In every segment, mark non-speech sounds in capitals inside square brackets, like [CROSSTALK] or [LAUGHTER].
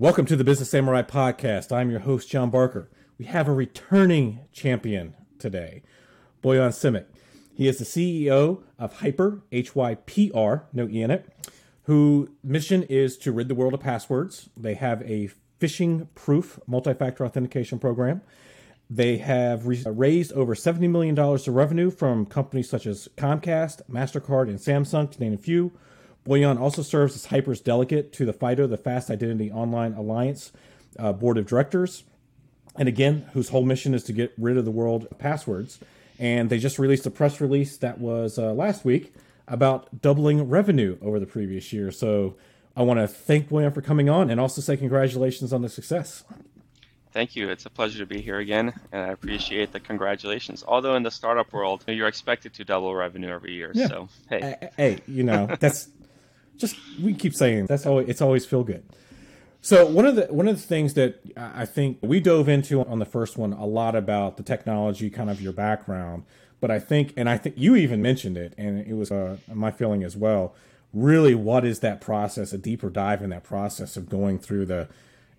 Welcome to the Business Samurai Podcast. I'm your host, John Barker. We have a returning champion today, Bojan Simic. He is the CEO of HYPR, H Y P R, no E in it, whose mission is to rid the world of passwords. They have a phishing proof multi factor authentication program. They have raised over $70 million of revenue from companies such as Comcast, MasterCard, and Samsung, to name a few. Bojan also serves as HYPR's delegate to the FIDO, the Fast Identity Online Alliance uh, Board of Directors, and again, whose whole mission is to get rid of the world of passwords. And they just released a press release that was uh, last week about doubling revenue over the previous year. So I want to thank Bojan for coming on and also say congratulations on the success. Thank you. It's a pleasure to be here again, and I appreciate the congratulations. Although in the startup world, you're expected to double revenue every year. Yeah. So hey, hey, you know that's just we keep saying that's always it's always feel good. So one of the one of the things that I think we dove into on the first one a lot about the technology, kind of your background, but I think and I think you even mentioned it, and it was uh, my feeling as well. Really, what is that process? A deeper dive in that process of going through the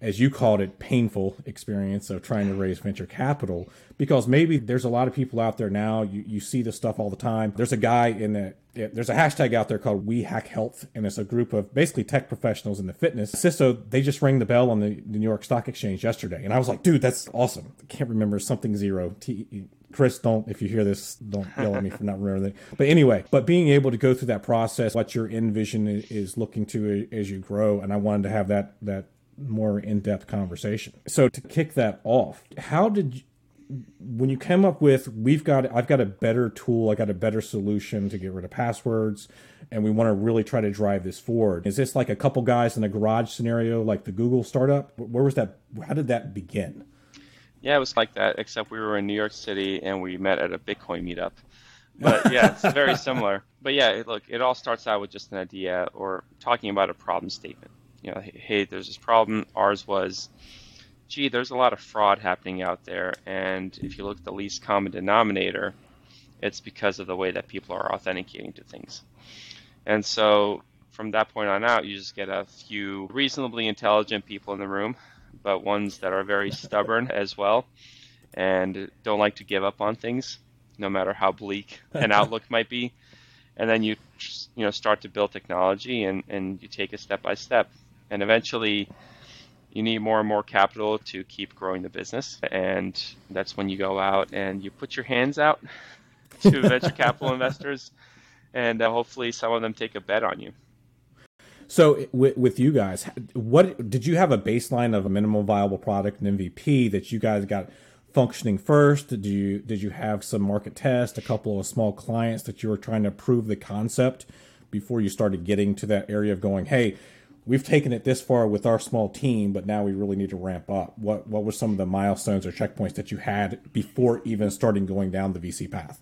as you called it, painful experience of trying to raise venture capital because maybe there's a lot of people out there now. You, you see this stuff all the time. There's a guy in the there's a hashtag out there called We Hack Health, and it's a group of basically tech professionals in the fitness. Cisco, they just rang the bell on the, the New York Stock Exchange yesterday, and I was like, dude, that's awesome. I can't remember something zero. T- Chris, don't if you hear this, don't yell at me for not remembering that. But anyway, but being able to go through that process, what your envision is looking to as you grow, and I wanted to have that that more in-depth conversation. So to kick that off, how did you, when you came up with we've got I've got a better tool, I got a better solution to get rid of passwords and we want to really try to drive this forward. Is this like a couple guys in a garage scenario like the Google startup? Where was that how did that begin? Yeah, it was like that except we were in New York City and we met at a Bitcoin meetup. But yeah, it's very [LAUGHS] similar. But yeah, look, it all starts out with just an idea or talking about a problem statement you know, hey, there's this problem. Ours was, gee, there's a lot of fraud happening out there, and if you look at the least common denominator, it's because of the way that people are authenticating to things. And so from that point on out, you just get a few reasonably intelligent people in the room, but ones that are very [LAUGHS] stubborn as well and don't like to give up on things, no matter how bleak an [LAUGHS] outlook might be. And then you, you know, start to build technology and, and you take it step by step and eventually you need more and more capital to keep growing the business. And that's when you go out and you put your hands out [LAUGHS] to venture capital investors. And uh, hopefully some of them take a bet on you. So with, with you guys what did you have a baseline of a minimal viable product and mvp that you guys got functioning first? Did you did you have some market test a couple of small clients that you were trying to prove the concept before you started getting to that area of going hey we've taken it this far with our small team, but now we really need to ramp up. What what were some of the milestones or checkpoints that you had before even starting going down the VC path?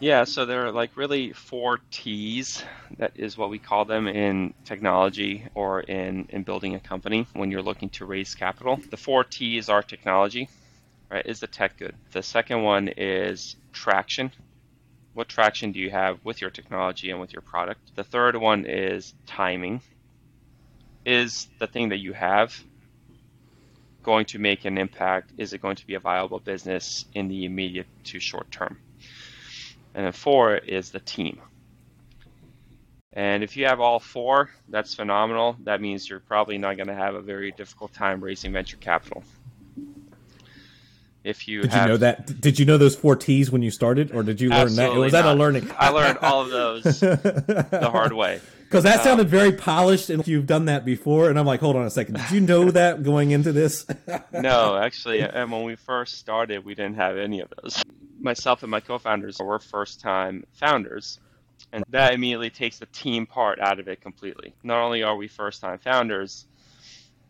Yeah, so there are like really four T's. That is what we call them in technology or in, in building a company when you're looking to raise capital. The four T's are technology, right? Is the tech good? The second one is traction. What traction do you have with your technology and with your product? The third one is timing is the thing that you have going to make an impact? Is it going to be a viable business in the immediate to short term? And then four is the team. And if you have all four, that's phenomenal. That means you're probably not going to have a very difficult time raising venture capital. If you did have, you know that? Did you know those four T's when you started, or did you learn that? Was not. that a learning? I learned all of [LAUGHS] those the hard way. Because that sounded um, very polished, and you've done that before. And I'm like, hold on a second. Did you know [LAUGHS] that going into this? no, actually, and when we first started, we didn't have any of those. Myself and my co-founders were first-time founders, and that immediately takes the team part out of it completely. Not only are we first-time founders,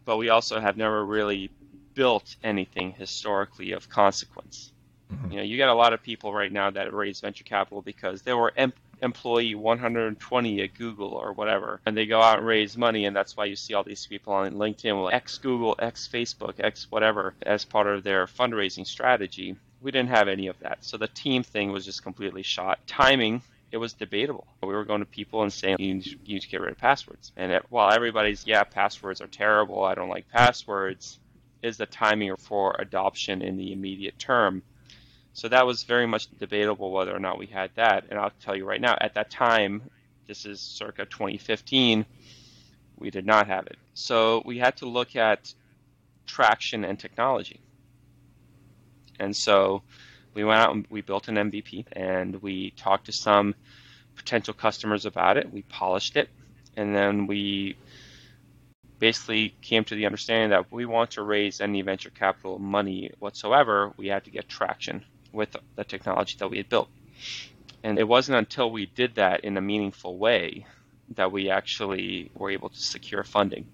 but we also have never really built anything historically of consequence. Mm-hmm. You know, you got a lot of people right now that raise venture capital because they were em- employee 120 at Google or whatever, and they go out and raise money, and that's why you see all these people on LinkedIn, like ex Google, ex Facebook, ex whatever, as part of their fundraising strategy. We didn't have any of that, so the team thing was just completely shot. Timing it was debatable. We were going to people and saying you need, you need to get rid of passwords. And it, while everybody's yeah, passwords are terrible, I don't like passwords, is the timing for adoption in the immediate term. So that was very much debatable whether or not we had that. And I'll tell you right now, at that time, this is circa 2015, we did not have it. So we had to look at traction and technology. And so we went out and we built an MVP and we talked to some potential customers about it. We polished it and then we basically came to the understanding that we want to raise any venture capital money whatsoever, we had to get traction with the technology that we had built. And it wasn't until we did that in a meaningful way that we actually were able to secure funding.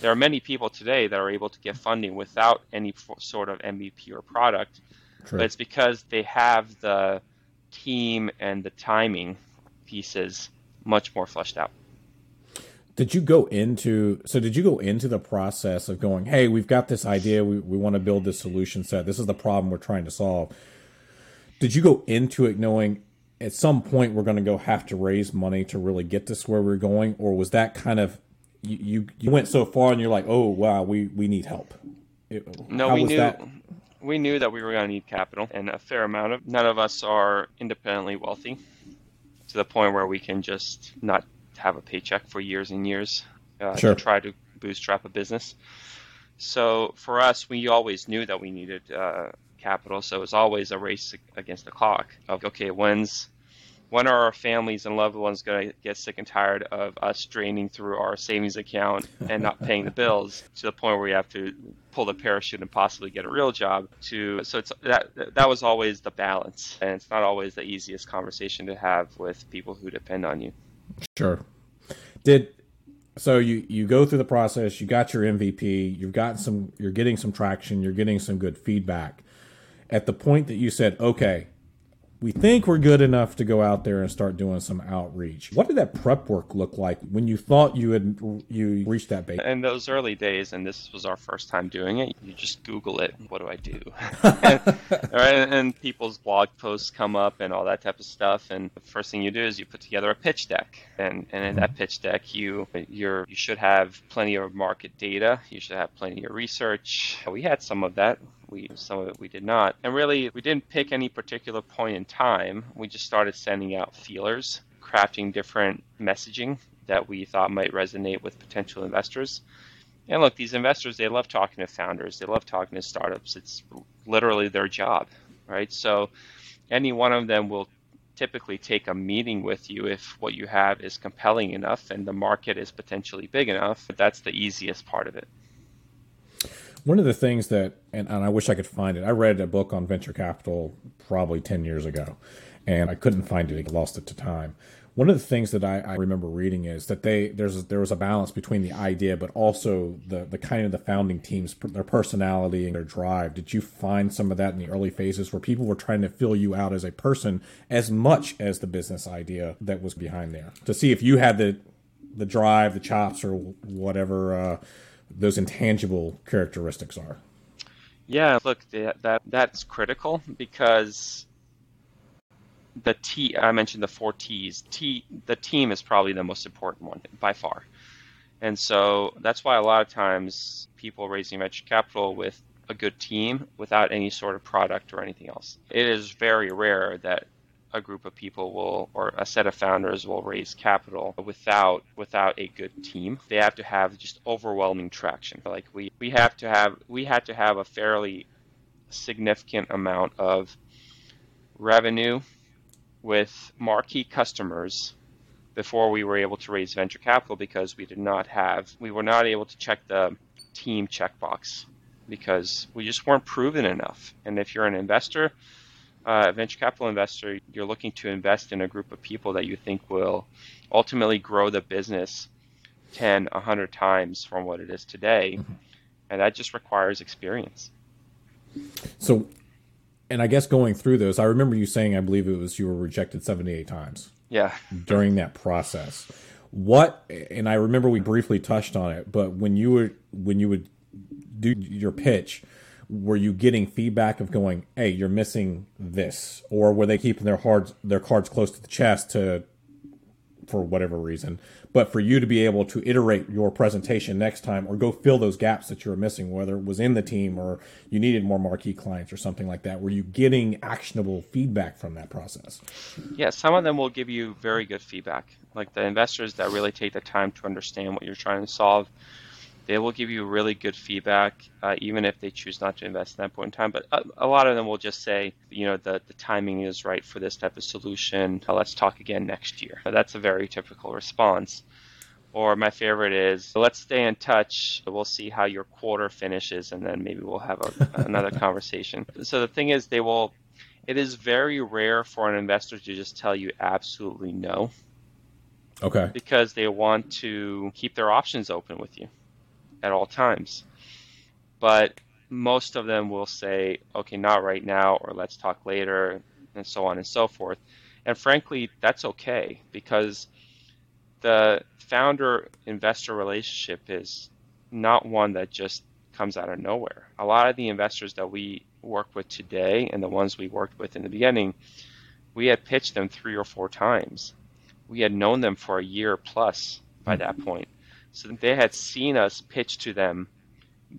There are many people today that are able to get funding without any sort of MVP or product, True. but it's because they have the team and the timing pieces much more fleshed out. Did you go into so did you go into the process of going, hey, we've got this idea, we, we want to build this solution set, this is the problem we're trying to solve. Did you go into it knowing at some point we're going to go have to raise money to really get this where we're going, or was that kind of you you, you went so far and you're like, oh wow, we we need help. It, no, we knew that? we knew that we were going to need capital and a fair amount of. None of us are independently wealthy to the point where we can just not have a paycheck for years and years uh, sure. to try to bootstrap a business. So for us, we always knew that we needed uh, capital. So it was always a race against the clock of okay, when's when are our families and loved ones going to get sick and tired of us draining through our savings account and not paying the bills to the point where we have to pull the parachute and possibly get a real job to so it's that that was always the balance and it's not always the easiest conversation to have with people who depend on you sure. Did so you you go through the process you got your mvp you've got some you're getting some traction you're getting some good feedback. At the point that you said, okay, we think we're good enough to go out there and start doing some outreach. What did that prep work look like when you thought you had you reached that base? In those early days, and this was our first time doing it, you just Google it. What do I do? [LAUGHS] and, right, and people's blog posts come up and all that type of stuff. And the first thing you do is you put together a pitch deck, and, and in that mm-hmm. pitch deck, you you you should have plenty of market data. You should have plenty of research. We had some of that we some of it we did not. And really, we didn't pick any particular point in time. We just started sending out feelers, crafting different messaging that we thought might resonate with potential investors. And look, these investors, they love talking to founders. They love talking to startups. It's literally their job, right? So any one of them will typically take a meeting with you if what you have is compelling enough and the market is potentially big enough. But that's the easiest part of it. One of the things that, and, and I wish I could find it, I read a book on venture capital probably 10 years ago, and I couldn't find it. I lost it to time. One of the things that I, I remember reading is that they there's there was a balance between the idea, but also the the kind of the founding teams, their personality and their drive. Did you find some of that in the early phases where people were trying to fill you out as a person as much as the business idea that was behind there to see if you had the the drive, the chops, or whatever uh, those intangible characteristics are. Yeah, look, that, that that's critical because the T I mentioned the four T's. T the team is probably the most important one by far. And so that's why a lot of times people raising venture capital with a good team without any sort of product or anything else. It is very rare that a group of people will or a set of founders will raise capital without without a good team. They have to have just overwhelming traction. Like we we have to have we had to have a fairly significant amount of revenue with marquee customers before we were able to raise venture capital because we did not have we were not able to check the team checkbox because we just weren't proven enough. And if you're an investor, uh, venture capital investor, you're looking to invest in a group of people that you think will ultimately grow the business 10, 100 times from what it is today. Mm-hmm. And that just requires experience. So, and I guess going through those, I remember you saying, I believe it was you were rejected 78 times. Yeah. During that process. What, and I remember we briefly touched on it, but when you were, when you would do your pitch, were you getting feedback of going, "Hey, you're missing this," or were they keeping their cards their cards close to the chest to for whatever reason, but for you to be able to iterate your presentation next time or go fill those gaps that you were missing, whether it was in the team or you needed more marquee clients or something like that, were you getting actionable feedback from that process? Yeah, some of them will give you very good feedback. Like the investors that really take the time to understand what you're trying to solve, they will give you really good feedback, uh, even if they choose not to invest in that point in time. But a, a, lot of them will just say, you know, the, the timing is right for this type of solution. Uh, let's talk again next year. That's a very typical response. Or my favorite is, let's stay in touch. We'll see how your quarter finishes, and then maybe we'll have a, another [LAUGHS] conversation. So the thing is, they will. It is very rare for an investor to just tell you absolutely no. Okay. Because they want to keep their options open with you at all times. But most of them will say, okay, not right now, or let's talk later, and so on and so forth. And frankly, that's okay because the founder investor relationship is not one that just comes out of nowhere. A lot of the investors that we work with today and the ones we worked with in the beginning, we had pitched them three or four times. We had known them for a year plus by that point. So they had seen us pitch to them,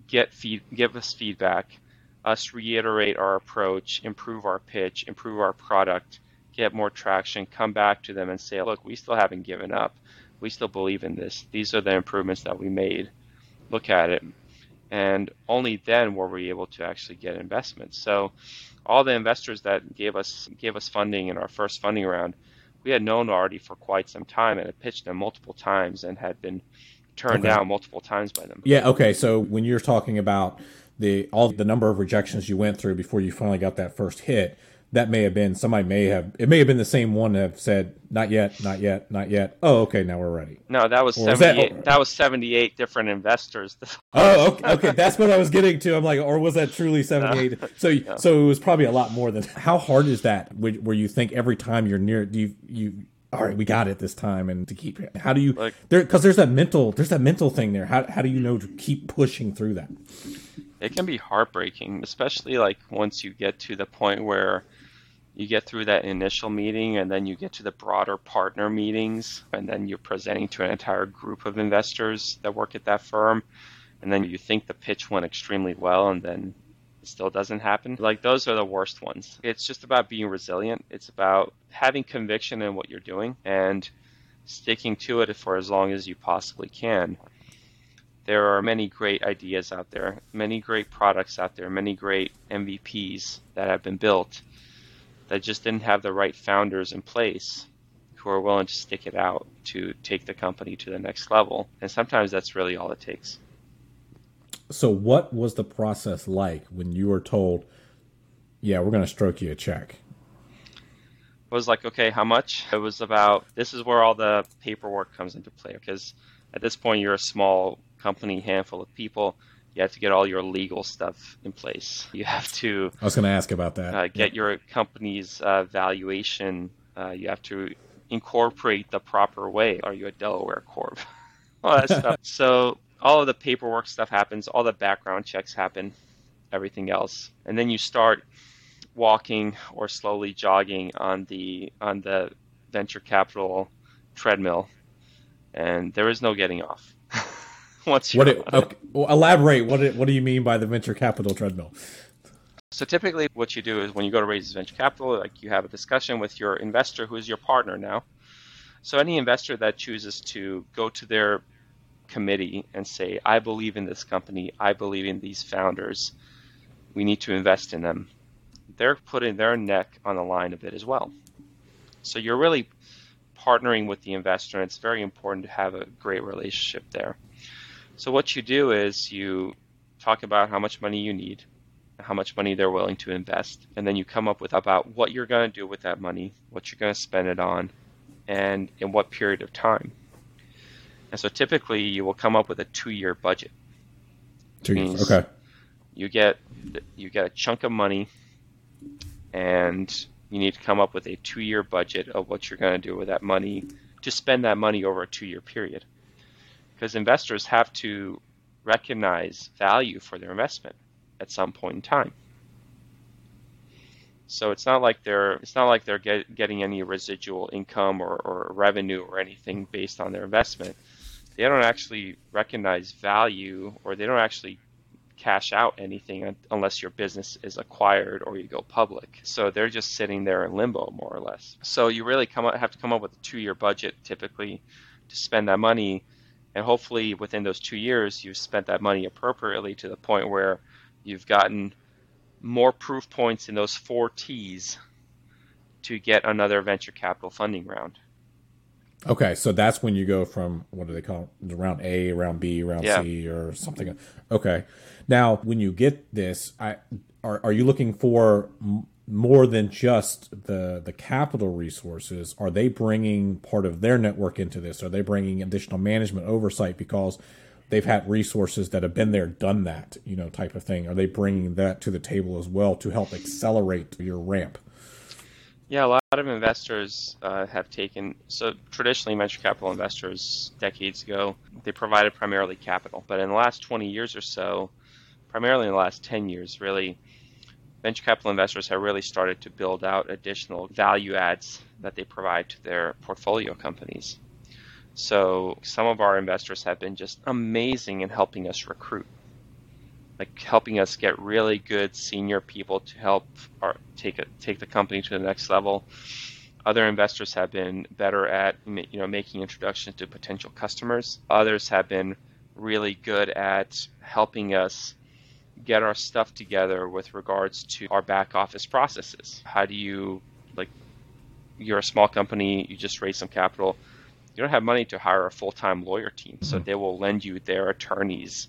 get feed, give us feedback, us reiterate our approach, improve our pitch, improve our product, get more traction, come back to them and say, look, we still haven't given up. We still believe in this. These are the improvements that we made. Look at it. And only then were we able to actually get investments. So all the investors that gave us gave us funding in our first funding round, we had known already for quite some time and had pitched them multiple times and had been turned okay. down multiple times by them. Yeah. Okay. So when you're talking about the all the number of rejections you went through before you finally got that first hit, that may have been somebody may have it may have been the same one that have said not yet, not yet, not yet. Oh, okay, now we're ready. No, that was seventy eight. That, that, was seventy eight different investors. [LAUGHS] oh, okay, okay, that's what I was getting to. I'm like, or was that truly [LAUGHS] seventy eight? No. So, no. so it was probably a lot more than. How hard is that? Where you think every time you're near, do you you all right, we got it this time, and to keep how do you like, there because there's that mental there's that mental thing there. How how do you know to keep pushing through that? It can be heartbreaking, especially like once you get to the point where you get through that initial meeting and then you get to the broader partner meetings and then you're presenting to an entire group of investors that work at that firm and then you think the pitch went extremely well and then still doesn't happen. Like those are the worst ones. It's just about being resilient. It's about having conviction in what you're doing and sticking to it for as long as you possibly can. There are many great ideas out there, many great products out there, many great MVPs that have been built that just didn't have the right founders in place who are willing to stick it out to take the company to the next level. And sometimes that's really all it takes. So, what was the process like when you were told, "Yeah, we're going to stroke you a check"? It was like, okay, how much? It was about this is where all the paperwork comes into play because at this point you're a small company, handful of people. You have to get all your legal stuff in place. You have to. I was going to ask about that. Uh, get your company's uh, valuation. Uh, you have to incorporate the proper way. Are you a Delaware corp? [LAUGHS] all that [LAUGHS] stuff. So all of the paperwork stuff happens, all the background checks happen, everything else, and then you start walking or slowly jogging on the on the venture capital treadmill, and there is no getting off. [LAUGHS] Once what it, okay, well, elaborate what it, what do you mean by the venture capital treadmill? So typically, what you do is when you go to raise venture capital, like you have a discussion with your investor, who is your partner now. So any investor that chooses to go to their committee and say, I believe in this company, I believe in these founders, we need to invest in them, they're putting their neck on the line a bit as well. So you're really partnering with the investor, and it's very important to have a great relationship there. So what you do is you talk about how much money you need, how much money they're willing to invest, and then you come up with about what you're going to do with that money, what you're going to spend it on, and in what period of time. And so typically you will come up with a two-year budget. Two years. Okay. You get you get a chunk of money, and you need to come up with a two-year budget of what you're going to do with that money to spend that money over a two-year period. Because investors have to recognize value for their investment. at some point in time. So it's not like they're it's not like they're get, getting any residual income or, or revenue or anything based on their investment. They don't actually recognize value or they don't actually cash out anything unless your business is acquired or you go public. So they're just sitting there in limbo more or less. So you really come up, have to come up with a two-year budget typically to spend that money and hopefully within those 2 years you've spent that money appropriately to the point where you've gotten more proof points in those four T's to get another venture capital funding round. Okay, so that's when you go from what do they call it? round A, round B, round yeah. C, or something. Okay, now when you get this, I are are you looking for more than just the the capital resources? Are they bringing part of their network into this? Are they bringing additional management oversight because they've had resources that have been there, done that, you know, type of thing. Are they bringing that to the table as well to help accelerate your ramp? Yeah, a lot of investors uh, have taken. So traditionally, venture capital investors decades ago they provided primarily capital, but in the last 20 years or so, primarily in the last 10 years, really, venture capital investors have really started to build out additional value adds that they provide to their portfolio companies. So some of our investors have been just amazing in helping us recruit, like helping us get really good senior people to help our, take it take the company to the next level. Other investors have been better at you know making introductions to potential customers. Others have been really good at helping us get our stuff together with regards to our back office processes. How do you like you're a small company, you just raise some capital you don't have money to hire a full time lawyer team. So mm-hmm. they will lend you their attorneys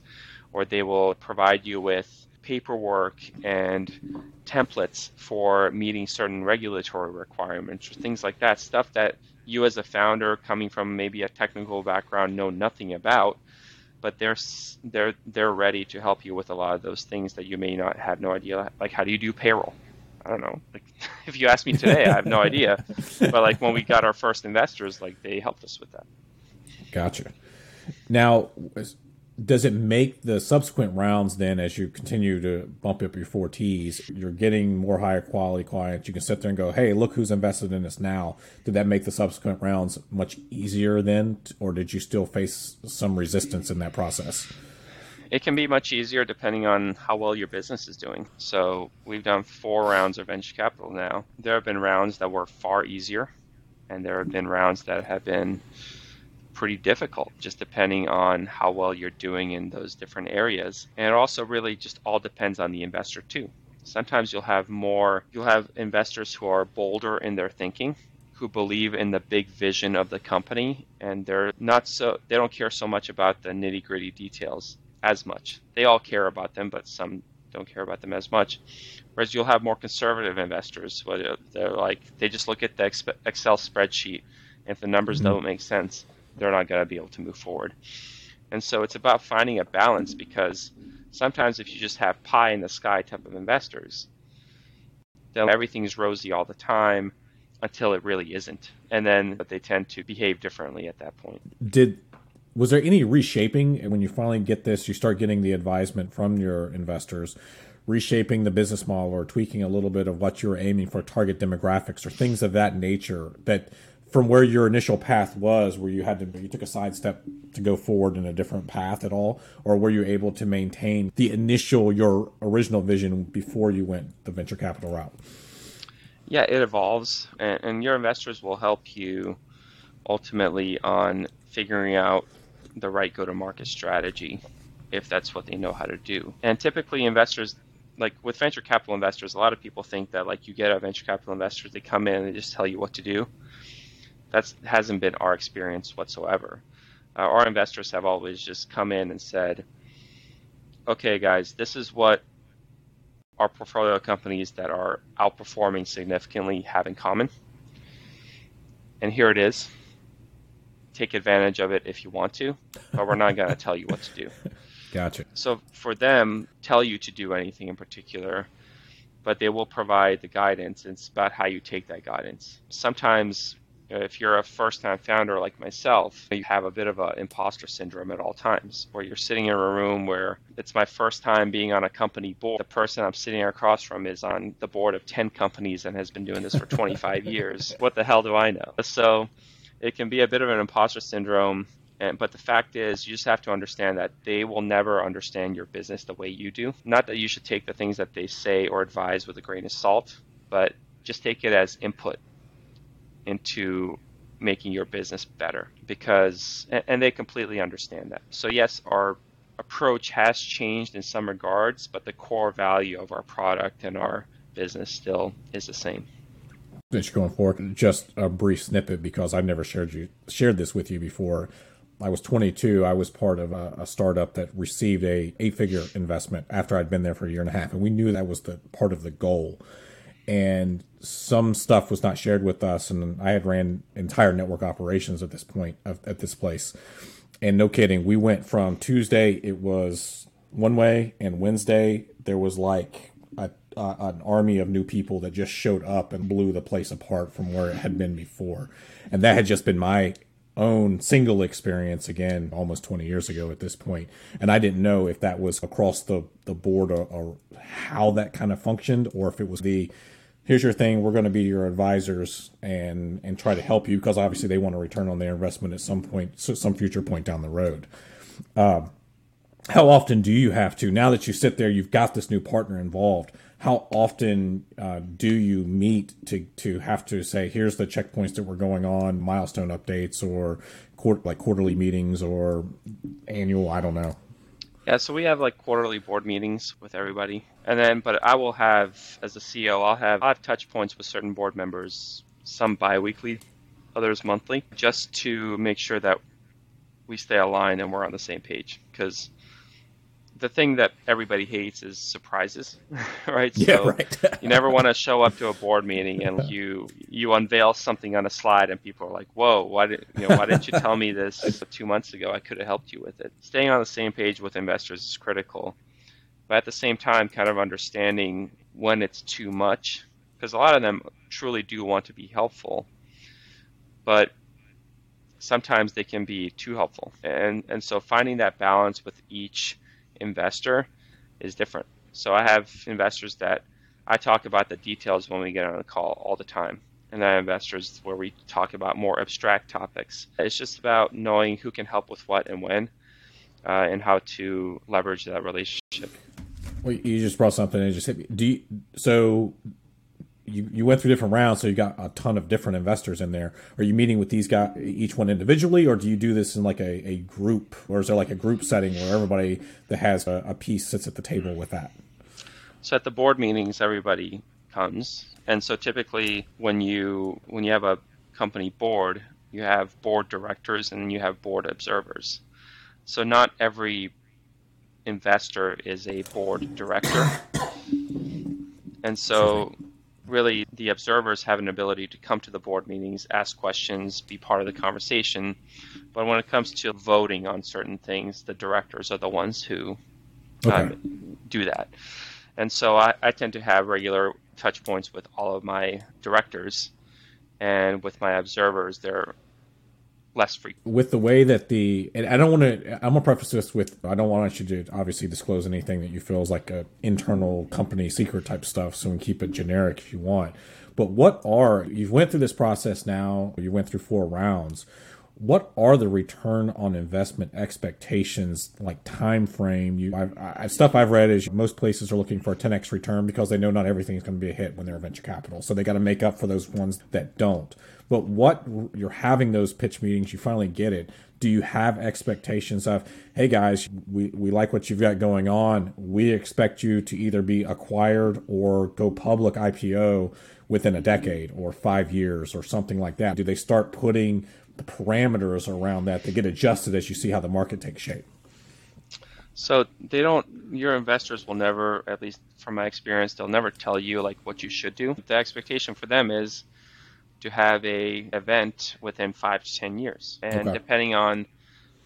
or they will provide you with paperwork and templates for meeting certain regulatory requirements or things like that. Stuff that you, as a founder, coming from maybe a technical background, know nothing about. But they're they're they're ready to help you with a lot of those things that you may not have no idea. Like how do you do payroll? I don't know. Like, [LAUGHS] if you ask me today, I have no idea. But like when we got our first investors, like they helped us with that. Gotcha. Now, does it make the subsequent rounds then, as you continue to bump up your four Ts, you're getting more higher quality clients? You can sit there and go, "Hey, look who's invested in us now." Did that make the subsequent rounds much easier then, or did you still face some resistance in that process? It can be much easier depending on how well your business is doing. So we've done four rounds of venture capital now. There have been rounds that were far easier, and there have been rounds that have been pretty difficult, just depending on how well you're doing in those different areas. And it also really just all depends on the investor too. Sometimes you'll have more, you'll have investors who are bolder in their thinking who believe in the big vision of the company and they're not so they don't care so much about the nitty gritty details as much. They all care about them, but some don't care about them as much. Whereas you'll have more conservative investors, where they're like they just look at the Excel spreadsheet, and if the numbers mm-hmm. don't make sense, they're not going to be able to move forward. And so it's about finding a balance because sometimes if you just have pie in the sky type of investors, then everything's rosy all the time until it really isn't. And then but they tend to behave differently at that point. Did was there any reshaping when you finally get this you start getting the advisement from your investors reshaping the business model or tweaking a little bit of what you're aiming for target demographics or things of that nature that from where your initial path was where you had to you took a sidestep to go forward in a different path at all or were you able to maintain the initial your original vision before you went the venture capital route yeah it evolves and, and your investors will help you ultimately on figuring out the right go to market strategy if that's what they know how to do. And typically, investors, like with venture capital investors, a lot of people think that like you get a venture capital investors, they come in and they just tell you what to do. That hasn't been our experience whatsoever. Uh, our investors have always just come in and said, okay, guys, this is what our portfolio companies that are outperforming significantly have in common. And here it is take advantage of it if you want to, but we're not going to tell you what to do. [LAUGHS] Gotcha. So for them, tell you to do anything in particular, but they will provide the guidance. It's about how you take that guidance. Sometimes if you're a first time founder like myself, you have a bit of an imposter syndrome at all times, where you're sitting in a room where it's my first time being on a company board. The person I'm sitting across from is on the board of 10 companies and has been doing this for [LAUGHS] 25 years. What the hell do I know? So it can be a bit of an imposter syndrome. And, but the fact is, you just have to understand that they will never understand your business the way you do. Not that you should take the things that they say or advise with a grain of salt, but just take it as input into making your business better because and they completely understand that. So yes our approach has changed in some regards but the core value of our product and our business still is the same. Since you're going forward just a brief snippet because i've never shared you shared this with you before. I was 22. I was part of a, a, startup that received a eight figure investment after I'd been there for a year and a half, and we knew that was the part of the goal and some stuff was not shared with us. And I had ran entire network operations at this point at this place. And no kidding, we went from Tuesday it was one way, and Wednesday there was like a, an army of new people that just showed up and blew the place apart from where it had been before. And that had just been my own single experience again almost 20 years ago at this point. point and i didn't know if that was across the, the board or, or how that kind of functioned or if it was the here's your thing we're going to be your advisors and and try to help you because obviously they want to return on their investment at some point some future point down the road. Uh, how often do you have to now that you sit there you've got this new partner involved how often uh, do you meet to to have to say here's the checkpoints that we're going on milestone updates or court, like quarterly meetings or annual i don't know yeah, so we have like quarterly board meetings with everybody, and then but I will have as a CEO, I'll have I have touch points with certain board members, some biweekly, others monthly, just to make sure that we stay aligned and we're on the same page. Because the thing that everybody hates is surprises, [LAUGHS] right? Yeah, so right. you never [LAUGHS] want to show up to a board meeting and you you unveil something on a slide and people are like, "Whoa, why did you know why didn't you tell me this [LAUGHS] two months ago? I could have helped you with it." Staying on the same page with investors is critical, but at the same time, kind of understanding when it's too much, because a lot of them truly do want to be helpful, but sometimes they can be too helpful, and and so finding that balance with each investor is different. So I have investors that I talk about the details when we get on the call all the time. And then investors where we talk about more abstract topics. It's just about knowing who can help with what and when, uh, and how to leverage that relationship. Well, you just brought something and just hit me. Do you, so you, you went through different rounds, so you got a ton of different investors in there. Are you meeting with these guys, each one individually, or do you do this in like a, a group, or is there like a group setting where everybody that has a, a piece sits at the table with that? So at the board meetings, everybody comes, and so typically when you when you have a company board, you have board directors and you have board observers. So not every investor is a board director. And so really the observers have an ability to come to the board meetings, ask questions, be part of the conversation. But when it comes to voting on certain things, the directors are the ones who okay. um, do that. And so I, I tend to have regular touch points with all of my directors, and with my observers, they're less frequent. With the way that the, and I don't want to, I'm gonna preface this with, I don't want you to obviously disclose anything that you feel is like a internal company secret type stuff, so we can keep it generic if you want. But what are you've went through this process now? You went through four rounds. What are the return on investment expectations, like time frame? You I, I, stuff I've read is most places are looking for a 10x return because they know not everything is going to be a hit when they're venture capital, so they got to make up for those ones that don't. But what you're having those pitch meetings, you finally get it. Do you have expectations of, hey guys, we, we like what you've got going on. We expect you to either be acquired or go public IPO within a decade or five years or something like that? Do they start putting the parameters around that to get adjusted as you see how the market takes shape? So they don't. Your investors will never, at least from my experience, they'll never tell you like what you should do. The expectation for them is to have a event within five to ten years, and okay. depending on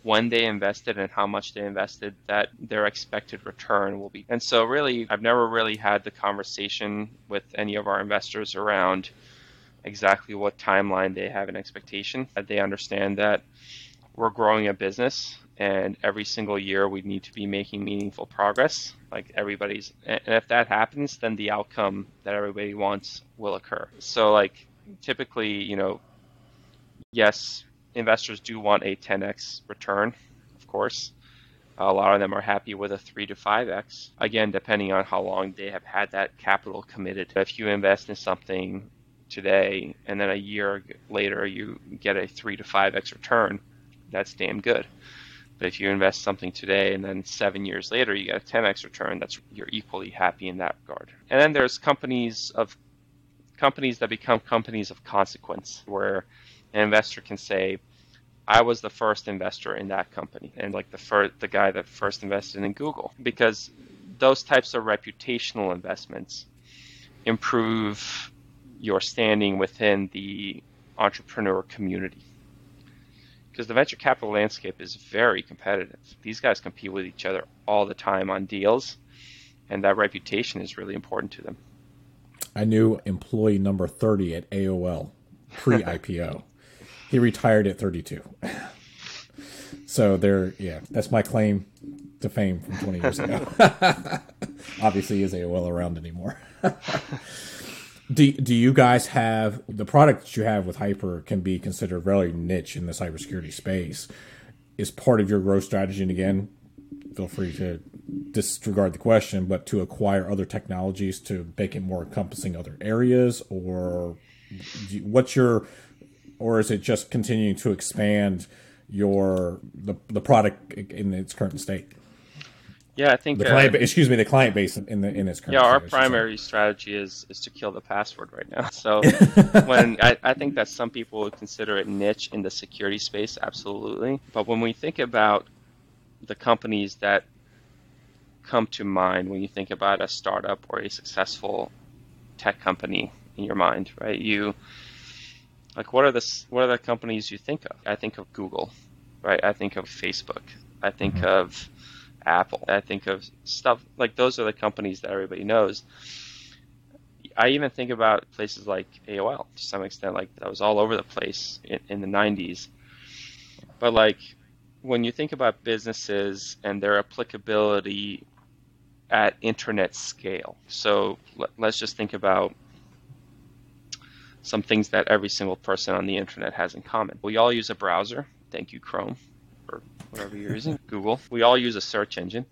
when they invested and how much they invested, that their expected return will be. And so, really, I've never really had the conversation with any of our investors around exactly what timeline they have an expectation. That they understand that we're growing a business and every single year we need to be making meaningful progress. Like everybody's, and if that happens, then the outcome that everybody wants will occur. So, like typically, you know, yes, investors do want a 10x return, of course. A lot of them are happy with a 3 to 5x, again, depending on how long they have had that capital committed. If you invest in something today and then a year later you get a 3 to 5x return, that's damn good. But if you invest something today and then seven years later you get a 10x return, that's you're equally happy in that regard. And then there's companies of companies that become companies of consequence, where an investor can say, "I was the first investor in that company," and like the first, the guy that first invested in Google, because those types of reputational investments improve your standing within the entrepreneur community because the venture capital landscape is very competitive. These guys compete with each other all the time on deals, and that reputation is really important to them. I knew employee number 30 at AOL pre IPO. [LAUGHS] he retired at 32. [LAUGHS] so there, yeah, that's my claim to fame from 20 years ago. [LAUGHS] Obviously, is AOL around anymore? Do, do you guys have the product that you have with HYPR can be considered very niche in the cybersecurity space? Is part of your growth strategy, and again, feel free to disregard the question, but to acquire other technologies to make it more encompassing other areas, or what's your, or is it just continuing to expand your the the product in its current state? Yeah, I think the client. Uh, excuse me, the client base in the in its current. Yeah, our primary strategy is is to kill the password right now. So [LAUGHS] when I, I think that some people would consider it niche in the security space, absolutely. But when we think about the companies that come to mind when you think about a startup or a successful tech company in your mind, right? You like what are the what are the companies you think of? I think of Google, right? I think of Facebook. I think mm-hmm. of Apple. I think of stuff like those are the companies that everybody knows. I even think about places like AOL to some extent, like that was all over the place in, in the 90s. But like when you think about businesses and their applicability at internet scale, so let, let's just think about some things that every single person on the internet has in common. We all use a browser. Thank you, Chrome or whatever you're using, [LAUGHS] Google. We all use a search engine,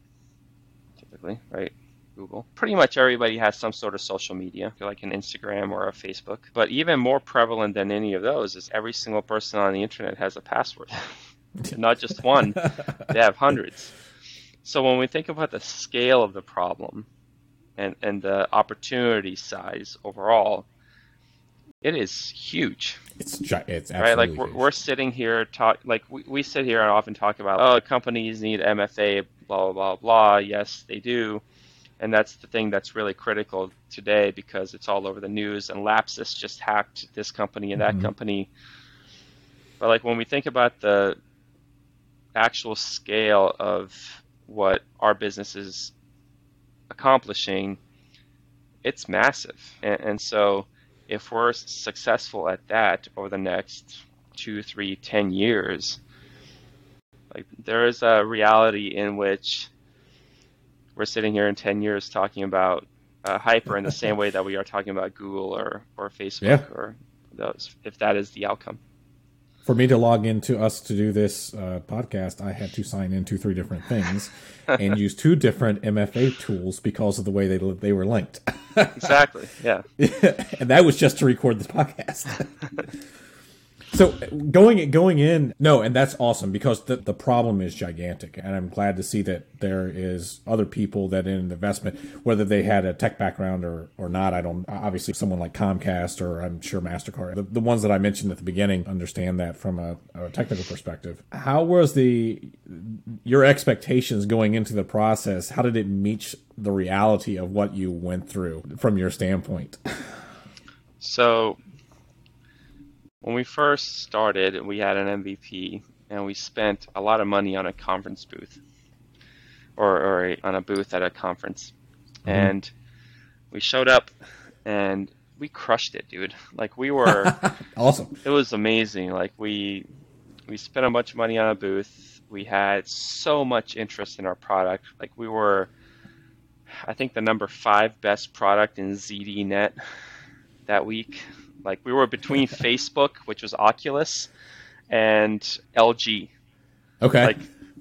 typically, right? Google. Pretty much everybody has some sort of social media, like an Instagram or a Facebook. But even more prevalent than any of those is every single person on the internet has a password. [LAUGHS] Not just one, they have hundreds. So when we think about the scale of the problem and, and the opportunity size overall, it is huge. It's it's right. Like we're, we're sitting here talk like we, we sit here and often talk about oh companies need MFA blah blah blah blah. Yes, they do, and that's the thing that's really critical today because it's all over the news. And Lapsus just hacked this company and that mm-hmm. company. But like when we think about the actual scale of what our business is accomplishing, it's massive, and, and so if we're successful at that over the next two, three, ten years, like there is a reality in which we're sitting here in ten years talking about uh, HYPR in the same way that we are talking about Google or or Facebook yeah. or those, if that is the outcome for me to log into us to do this uh, podcast, I had to sign into three different things [LAUGHS] and use two different MFA tools because of the way they they were linked. exactly. Yeah. [LAUGHS] and that was just to record this podcast. [LAUGHS] So going going in, no, and that's awesome because the the problem is gigantic, and I'm glad to see that there is other people that in investment, whether they had a tech background or or not. I don't obviously someone like Comcast or I'm sure Mastercard, the, the ones that I mentioned at the beginning, understand that from a, a technical perspective. How was the your expectations going into the process? How did it meet the reality of what you went through from your standpoint? So when we first started, we had an MVP and we spent a lot of money on a conference booth or, or a, on a booth at a conference. Mm-hmm. And we showed up and we crushed it, dude. Like we were [LAUGHS] awesome. It was amazing. Like we we spent a bunch of money on a booth. We had so much interest in our product. Like we were I think the number 5 best product in ZDNet that week. Like we were between [LAUGHS] Facebook, which was Oculus, and LG. Okay. Like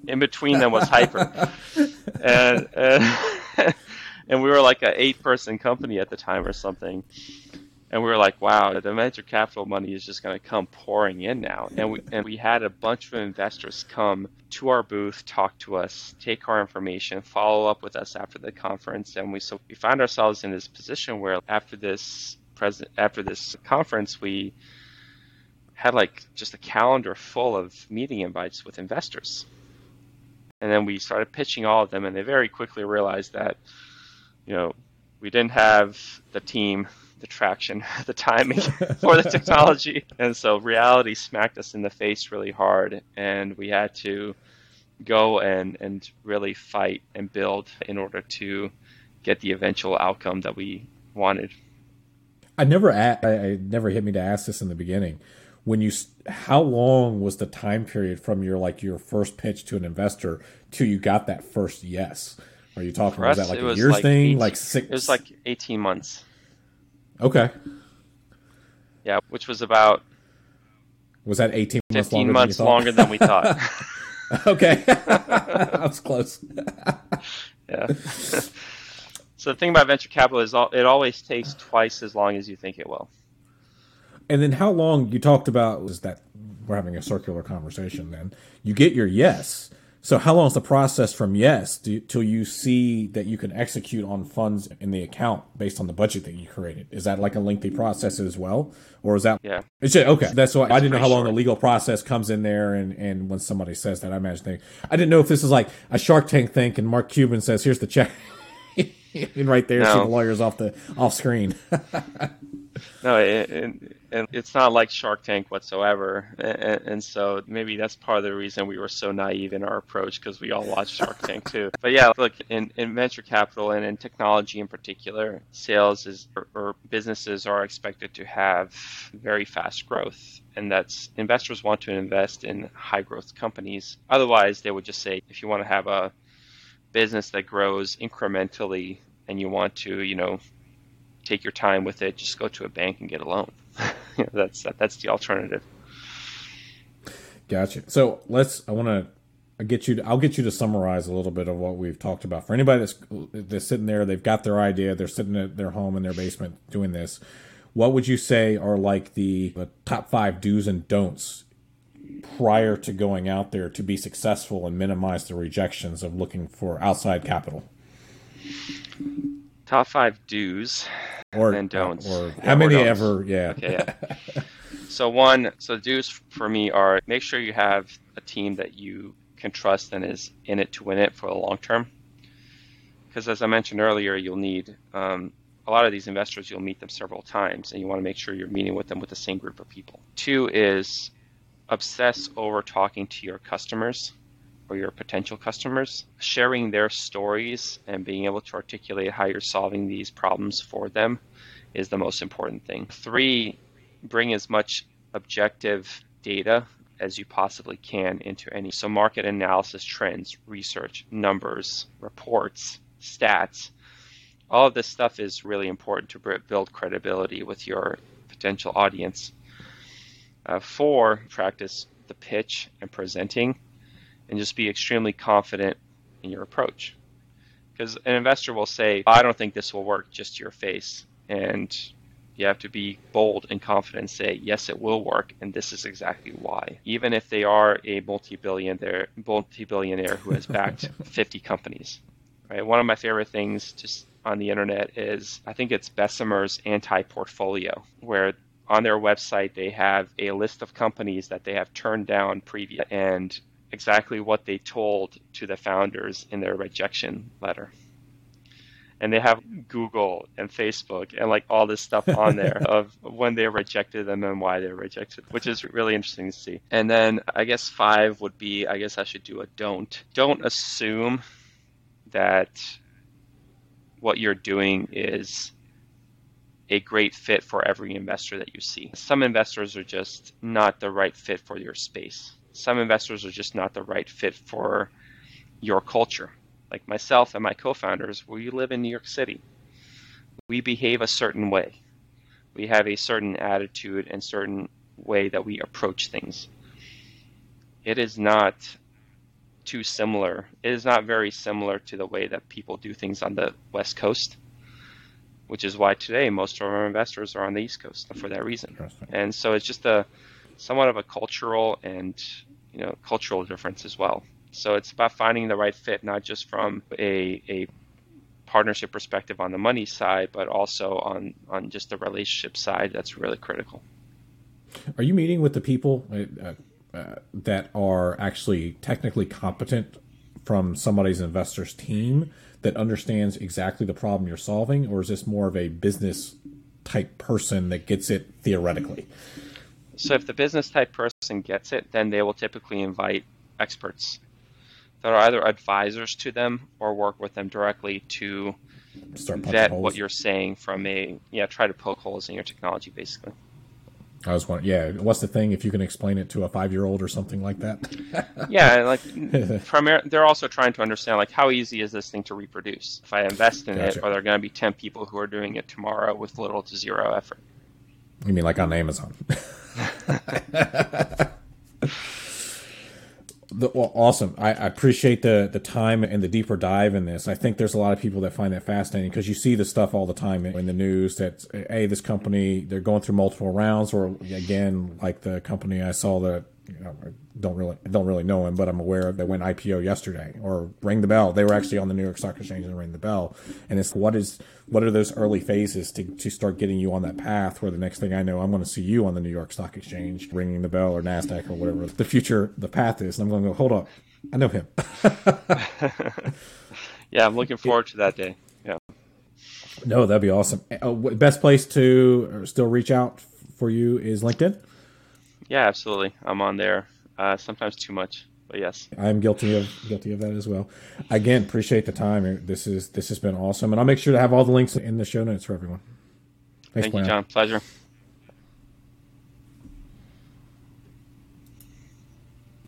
in between them was HYPR. [LAUGHS] and, uh, and [LAUGHS] and we were like an eight person company at the time or something and we were like, wow, the venture capital money is just going to come pouring in now. And we and we had a bunch of investors come to our booth, talk to us, take our information, follow up with us after the conference, and we so we found ourselves in this position where after this present after this conference, we had like just a calendar full of meeting invites with investors. And then we started pitching all of them, and they very quickly realized that, you know, we didn't have the team the traction, [LAUGHS] the timing [LAUGHS] for the technology. And so reality smacked us in the face really hard, and we had to go and, and really fight and build in order to get the eventual outcome that we wanted. I never, I, I never hit me to ask this in the beginning. When you, how long was the time period from your like your first pitch to an investor till you got that first yes? Are you talking? Was that like a year's like thing? 18, like six? It was like eighteen months. Okay. Yeah, which was about. Was that 18 months 15 longer months than longer than we thought. [LAUGHS] okay. [LAUGHS] that was close. [LAUGHS] yeah. So the thing about venture capital is it always takes twice as long as you think it will. And then how long you talked about was that we're having a circular conversation then. You get your yes so how long is the process from yes to, till you see that you can execute on funds in the account based on the budget that you created? Is that like a lengthy process as well, or is that? Yeah, it's just, okay. That's why I didn't know how long short. the legal process comes in there, and and when somebody says that, I imagine they, I didn't know if this is like a Shark Tank thing, and Mark Cuban says, "Here's the check," [LAUGHS] [LAUGHS] and right there, no. see the lawyers off the off screen. [LAUGHS] no, it, and it's not like Shark Tank whatsoever. And, and, so maybe that's part of the reason we were so naive in our approach because we all watched Shark [LAUGHS] Tank too. But yeah, look in, in venture capital and in technology in particular, sales is or, or businesses are expected to have very fast growth, and that's investors want to invest in high growth companies. Otherwise, they would just say if you want to have a business that grows incrementally and you want to, you know, take your time with it, just go to a bank and get a loan. [LAUGHS] that's that's the alternative. Gotcha. So let's. I want to get you. To, I'll get you to summarize a little bit of what we've talked about. For anybody that's that's sitting there, they've got their idea. They're sitting at their home in their basement doing this. What would you say are like the, the top five do's and don'ts prior to going out there to be successful and minimize the rejections of looking for outside capital? Top five do's or and don'ts. Or how many ever? Yeah. Okay, yeah. so one, so do's for me are make sure you have a team that you can trust and is in it to win it for the long term. Because as I mentioned earlier, you'll need um, a lot of these investors. You'll meet them several times, and you want to make sure you're meeting with them with the same group of people. Two is obsess over talking to your customers or your potential customers, sharing their stories and being able to articulate how you're solving these problems for them is the most important thing. Three, bring as much objective data as you possibly can into any. So, market analysis, trends, research, numbers, reports, stats, all of this stuff is really important to build credibility with your potential audience. Uh, four, practice the pitch and presenting and just be extremely confident in your approach. Because an investor will say, I don't think this will work just your face. And you have to be bold and confident and say, yes, it will work, and this is exactly why. Even if they are a multi-billionaire, multi-billionaire who has backed [LAUGHS] 50 companies. Right? One of my favorite things just on the internet is I think it's Bessemer's anti-portfolio, where on their website they have a list of companies that they have turned down previous and exactly what they told to the founders in their rejection letter. And they have Google and Facebook and like all this stuff on there [LAUGHS] of when they rejected them and why they rejected, which is really interesting to see. And then I guess five would be I guess I should do a don't. Don't assume that what you're doing is a great fit for every investor that you see. Some investors are just not the right fit for your space. Some investors are just not the right fit for your culture. Like myself and my co founders, we live in New York City. We behave a certain way. We have a certain attitude and certain way that we approach things. It is not too similar. It is not very similar to the way that people do things on the West Coast, which is why today most of our investors are on the East Coast for that reason. And so it's just a somewhat of a cultural and you know cultural difference as well. So it's about finding the right fit, not just from a, a partnership perspective on the money side, but also on, on just the relationship side. That's really critical. Are you meeting with the people uh, uh, that are actually technically competent from somebody's investor's team that understands exactly the problem you're solving, or is this more of a business type person that gets it theoretically? So, if the business type person gets it, then they will typically invite experts that are either advisors to them or work with them directly to vet what you're saying from a yeah try to poke holes in your technology basically i was wondering yeah what's the thing if you can explain it to a five year old or something like that? [LAUGHS] Yeah like [LAUGHS] primar- they're also trying to understand like how easy is this thing to reproduce? If i invest in gotcha. it are there going to be 10 people who are doing it tomorrow with little to zero effort? You mean like on amazon [LAUGHS] the, well, awesome. I, I, appreciate the the time and the deeper dive in this. I think there's a lot of people that find that fascinating because you see the stuff all the time in the news that hey, this company they're going through multiple rounds, or again, like the company I saw that you know, don't really don't really know him, but I'm aware of that went IPO yesterday or rang the bell. They were actually on the New York Stock Exchange and rang the bell. And it's what is what are those early phases to, to start getting you on that path where the next thing I know, I'm going to see you on the New York Stock Exchange ringing the bell or Nasdaq or whatever the future the path is. And I'm going to go, hold up, I know him. [LAUGHS] yeah, I'm looking forward to that day. Yeah. No, that'd be awesome. Uh, best place to still reach out for you is LinkedIn. Yeah, absolutely. I'm on there. Uh, sometimes too much, but yes. I'm guilty of guilty of that as well. Again, appreciate the time. This is this has been awesome, and I'll make sure to have all the links in the show notes for everyone. Thanks, Thank you, John. Pleasure.